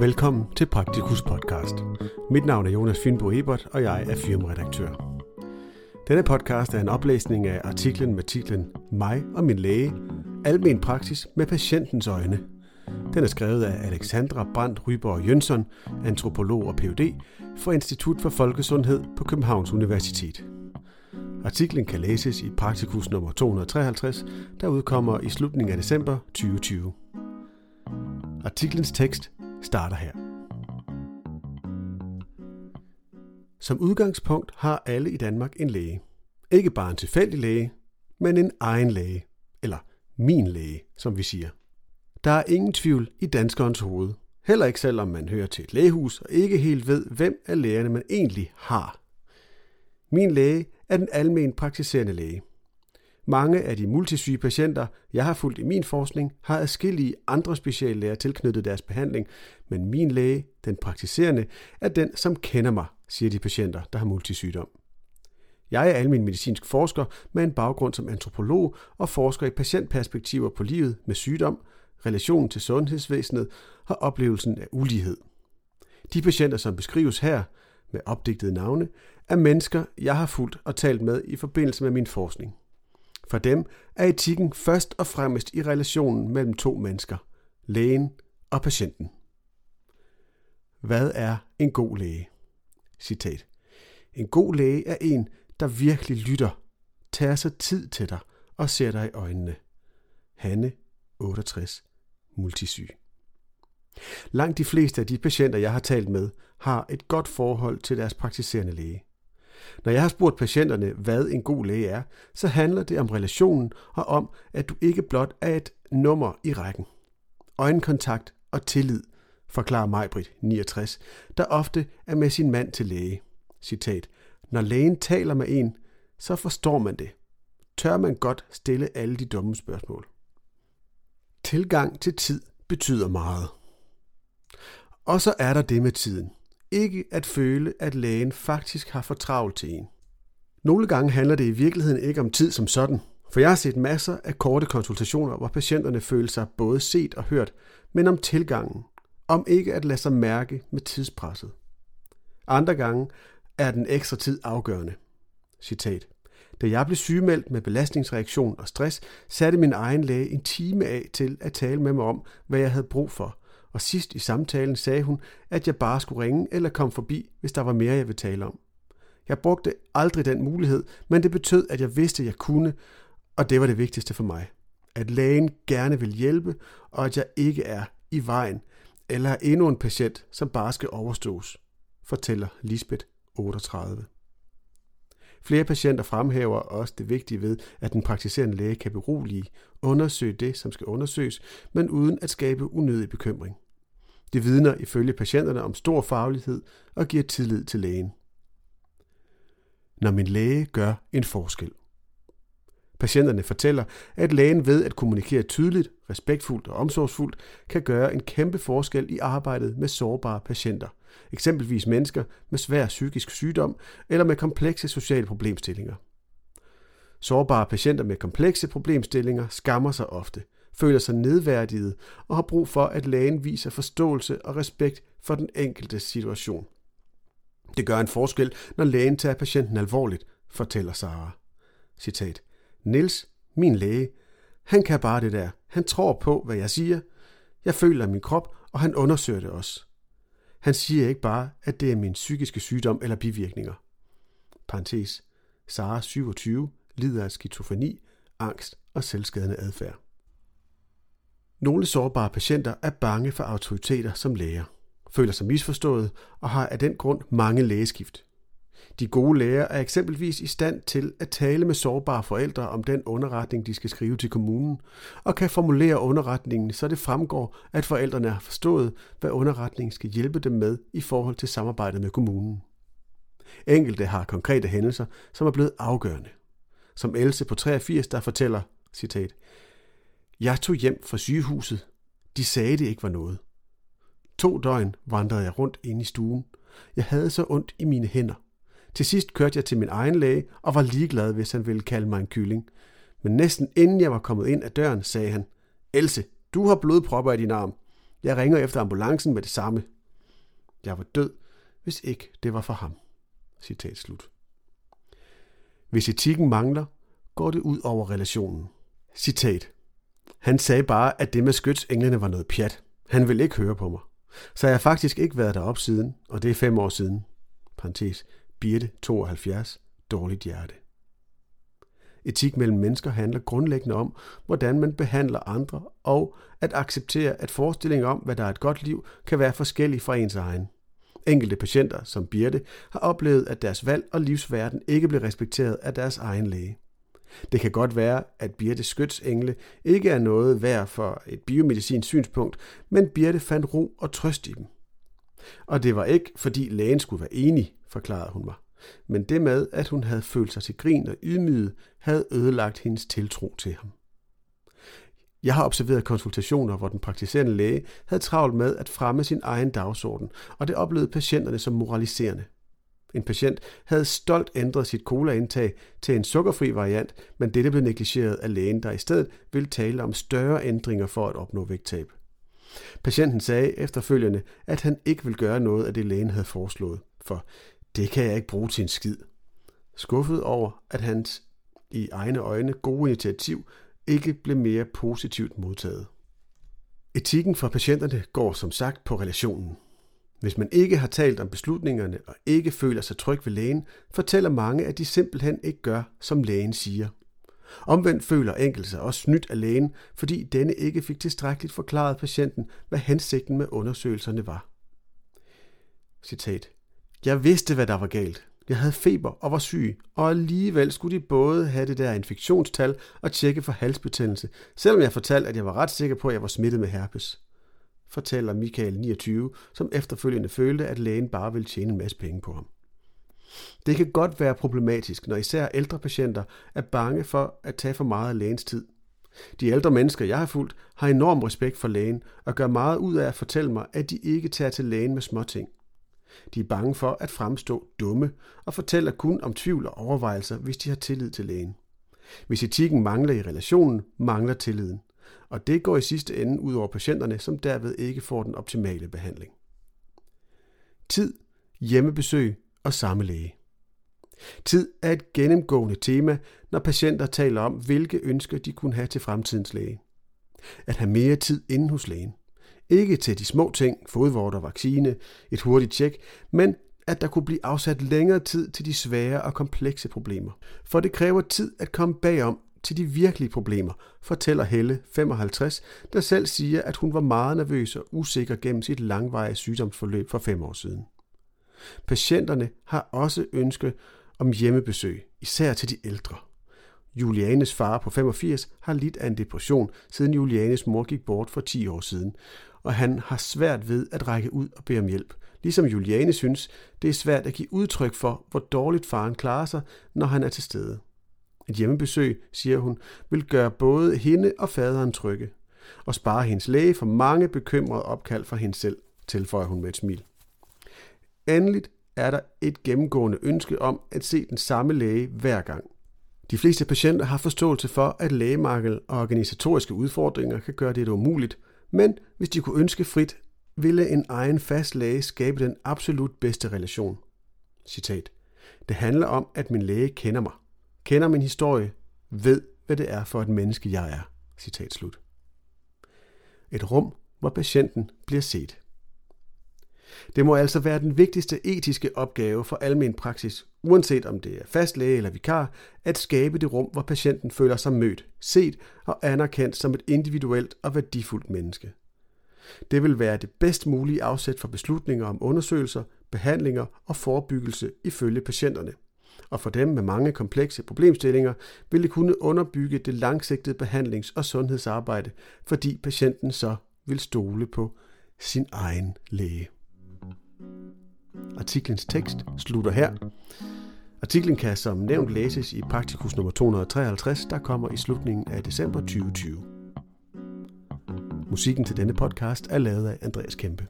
Velkommen til Praktikus Podcast. Mit navn er Jonas Fynbo Ebert, og jeg er firmaredaktør. Denne podcast er en oplæsning af artiklen med titlen Mig og min læge. Almen praksis med patientens øjne. Den er skrevet af Alexandra Brandt Ryborg Jønsson, antropolog og Ph.D. fra Institut for Folkesundhed på Københavns Universitet. Artiklen kan læses i Praktikus nummer 253, der udkommer i slutningen af december 2020. Artiklens tekst starter her. Som udgangspunkt har alle i Danmark en læge. Ikke bare en tilfældig læge, men en egen læge. Eller min læge, som vi siger. Der er ingen tvivl i danskerens hoved. Heller ikke selvom man hører til et lægehus og ikke helt ved, hvem af lægerne man egentlig har. Min læge er den almen praktiserende læge. Mange af de multisyge patienter, jeg har fulgt i min forskning, har adskillige andre speciallæger tilknyttet deres behandling, men min læge, den praktiserende, er den, som kender mig, siger de patienter, der har multisygdom. Jeg er almindelig medicinsk forsker med en baggrund som antropolog og forsker i patientperspektiver på livet med sygdom, relationen til sundhedsvæsenet og oplevelsen af ulighed. De patienter, som beskrives her med opdigtede navne, er mennesker, jeg har fulgt og talt med i forbindelse med min forskning. For dem er etikken først og fremmest i relationen mellem to mennesker, lægen og patienten. Hvad er en god læge? Citat. En god læge er en, der virkelig lytter, tager sig tid til dig og ser dig i øjnene. Hanne, 68, multisyg. Langt de fleste af de patienter, jeg har talt med, har et godt forhold til deres praktiserende læge. Når jeg har spurgt patienterne, hvad en god læge er, så handler det om relationen og om, at du ikke blot er et nummer i rækken. Øjenkontakt og tillid, forklarer Majbrit, 69, der ofte er med sin mand til læge. Citat. Når lægen taler med en, så forstår man det. Tør man godt stille alle de dumme spørgsmål. Tilgang til tid betyder meget. Og så er der det med tiden ikke at føle, at lægen faktisk har for travlt til en. Nogle gange handler det i virkeligheden ikke om tid som sådan, for jeg har set masser af korte konsultationer, hvor patienterne føler sig både set og hørt, men om tilgangen, om ikke at lade sig mærke med tidspresset. Andre gange er den ekstra tid afgørende. Citat. Da jeg blev sygemeldt med belastningsreaktion og stress, satte min egen læge en time af til at tale med mig om, hvad jeg havde brug for, og sidst i samtalen sagde hun, at jeg bare skulle ringe eller komme forbi, hvis der var mere, jeg ville tale om. Jeg brugte aldrig den mulighed, men det betød, at jeg vidste, at jeg kunne, og det var det vigtigste for mig. At lægen gerne vil hjælpe, og at jeg ikke er i vejen, eller er endnu en patient, som bare skal overstås, fortæller Lisbeth 38. Flere patienter fremhæver også det vigtige ved, at den praktiserende læge kan berolige, undersøge det, som skal undersøges, men uden at skabe unødig bekymring. Det vidner ifølge patienterne om stor faglighed og giver tillid til lægen. Når min læge gør en forskel. Patienterne fortæller, at lægen ved at kommunikere tydeligt, respektfuldt og omsorgsfuldt kan gøre en kæmpe forskel i arbejdet med sårbare patienter, eksempelvis mennesker med svær psykisk sygdom eller med komplekse sociale problemstillinger. Sårbare patienter med komplekse problemstillinger skammer sig ofte, føler sig nedværdiget og har brug for, at lægen viser forståelse og respekt for den enkelte situation. Det gør en forskel, når lægen tager patienten alvorligt, fortæller Sara. Citat. Nils, min læge, han kan bare det der. Han tror på, hvad jeg siger. Jeg føler min krop, og han undersøger det også. Han siger ikke bare, at det er min psykiske sygdom eller bivirkninger. Parenthes. Sara 27 lider af skizofreni, angst og selvskadende adfærd. Nogle sårbare patienter er bange for autoriteter som læger, føler sig misforstået og har af den grund mange lægeskift. De gode læger er eksempelvis i stand til at tale med sårbare forældre om den underretning, de skal skrive til kommunen, og kan formulere underretningen, så det fremgår, at forældrene har forstået, hvad underretningen skal hjælpe dem med i forhold til samarbejdet med kommunen. Enkelte har konkrete hændelser, som er blevet afgørende. Som Else på 83, der fortæller, citat, jeg tog hjem fra sygehuset. De sagde, det ikke var noget. To døgn vandrede jeg rundt inde i stuen. Jeg havde så ondt i mine hænder. Til sidst kørte jeg til min egen læge og var ligeglad, hvis han ville kalde mig en kylling. Men næsten inden jeg var kommet ind ad døren, sagde han, Else, du har blodpropper i din arm. Jeg ringer efter ambulancen med det samme. Jeg var død, hvis ikke det var for ham. Citat slut. Hvis etikken mangler, går det ud over relationen. Citat. Han sagde bare, at det med skytsenglene var noget pjat. Han ville ikke høre på mig. Så jeg har faktisk ikke været derop siden, og det er fem år siden. Parenthes. Birte, 72. Dårligt hjerte. Etik mellem mennesker handler grundlæggende om, hvordan man behandler andre, og at acceptere, at forestillingen om, hvad der er et godt liv, kan være forskellig fra ens egen. Enkelte patienter, som Birte, har oplevet, at deres valg og livsverden ikke blev respekteret af deres egen læge. Det kan godt være, at Birtes skytsengle ikke er noget værd for et biomedicinsk synspunkt, men Birte fandt ro og trøst i dem. Og det var ikke, fordi lægen skulle være enig, forklarede hun mig. Men det med, at hun havde følt sig til grin og ydmyget, havde ødelagt hendes tiltro til ham. Jeg har observeret konsultationer, hvor den praktiserende læge havde travlt med at fremme sin egen dagsorden, og det oplevede patienterne som moraliserende. En patient havde stolt ændret sit colaindtag til en sukkerfri variant, men dette blev negligeret af lægen, der i stedet ville tale om større ændringer for at opnå vægttab. Patienten sagde efterfølgende, at han ikke ville gøre noget af det lægen havde foreslået, for det kan jeg ikke bruge til en skid. Skuffet over, at hans i egne øjne gode initiativ ikke blev mere positivt modtaget. Etikken for patienterne går som sagt på relationen. Hvis man ikke har talt om beslutningerne og ikke føler sig tryg ved lægen, fortæller mange, at de simpelthen ikke gør, som lægen siger. Omvendt føler enkelte sig også snydt af lægen, fordi denne ikke fik tilstrækkeligt forklaret patienten, hvad hensigten med undersøgelserne var. Citat. Jeg vidste, hvad der var galt. Jeg havde feber og var syg, og alligevel skulle de både have det der infektionstal og tjekke for halsbetændelse, selvom jeg fortalte, at jeg var ret sikker på, at jeg var smittet med herpes fortæller Michael 29, som efterfølgende følte, at lægen bare ville tjene en masse penge på ham. Det kan godt være problematisk, når især ældre patienter er bange for at tage for meget af lægens tid. De ældre mennesker, jeg har fulgt, har enorm respekt for lægen og gør meget ud af at fortælle mig, at de ikke tager til lægen med småting. De er bange for at fremstå dumme og fortæller kun om tvivl og overvejelser, hvis de har tillid til lægen. Hvis etikken mangler i relationen, mangler tilliden og det går i sidste ende ud over patienterne, som derved ikke får den optimale behandling. Tid, hjemmebesøg og samme læge. Tid er et gennemgående tema, når patienter taler om, hvilke ønsker de kunne have til fremtidens læge. At have mere tid inde hos lægen. Ikke til de små ting, fodvorter, vaccine, et hurtigt tjek, men at der kunne blive afsat længere tid til de svære og komplekse problemer. For det kræver tid at komme bagom til de virkelige problemer, fortæller Helle, 55, der selv siger, at hun var meget nervøs og usikker gennem sit langvarige sygdomsforløb for fem år siden. Patienterne har også ønske om hjemmebesøg, især til de ældre. Julianes far på 85 har lidt af en depression, siden Julianes mor gik bort for 10 år siden, og han har svært ved at række ud og bede om hjælp. Ligesom Juliane synes, det er svært at give udtryk for, hvor dårligt faren klarer sig, når han er til stede. Et hjemmebesøg, siger hun, vil gøre både hende og faderen trygge, og spare hendes læge for mange bekymrede opkald fra hende selv, tilføjer hun med et smil. Endeligt er der et gennemgående ønske om at se den samme læge hver gang. De fleste patienter har forståelse for, at lægemangel og organisatoriske udfordringer kan gøre det umuligt, men hvis de kunne ønske frit, ville en egen fast læge skabe den absolut bedste relation. Citat. Det handler om, at min læge kender mig kender min historie, ved, hvad det er for et menneske, jeg er. Citat slut. Et rum, hvor patienten bliver set. Det må altså være den vigtigste etiske opgave for almen praksis, uanset om det er fastlæge eller vikar, at skabe det rum, hvor patienten føler sig mødt, set og anerkendt som et individuelt og værdifuldt menneske. Det vil være det bedst mulige afsæt for beslutninger om undersøgelser, behandlinger og forebyggelse ifølge patienterne og for dem med mange komplekse problemstillinger vil det kunne underbygge det langsigtede behandlings- og sundhedsarbejde, fordi patienten så vil stole på sin egen læge. Artiklens tekst slutter her. Artiklen kan som nævnt læses i Praktikus nummer 253, der kommer i slutningen af december 2020. Musikken til denne podcast er lavet af Andreas Kæmpe.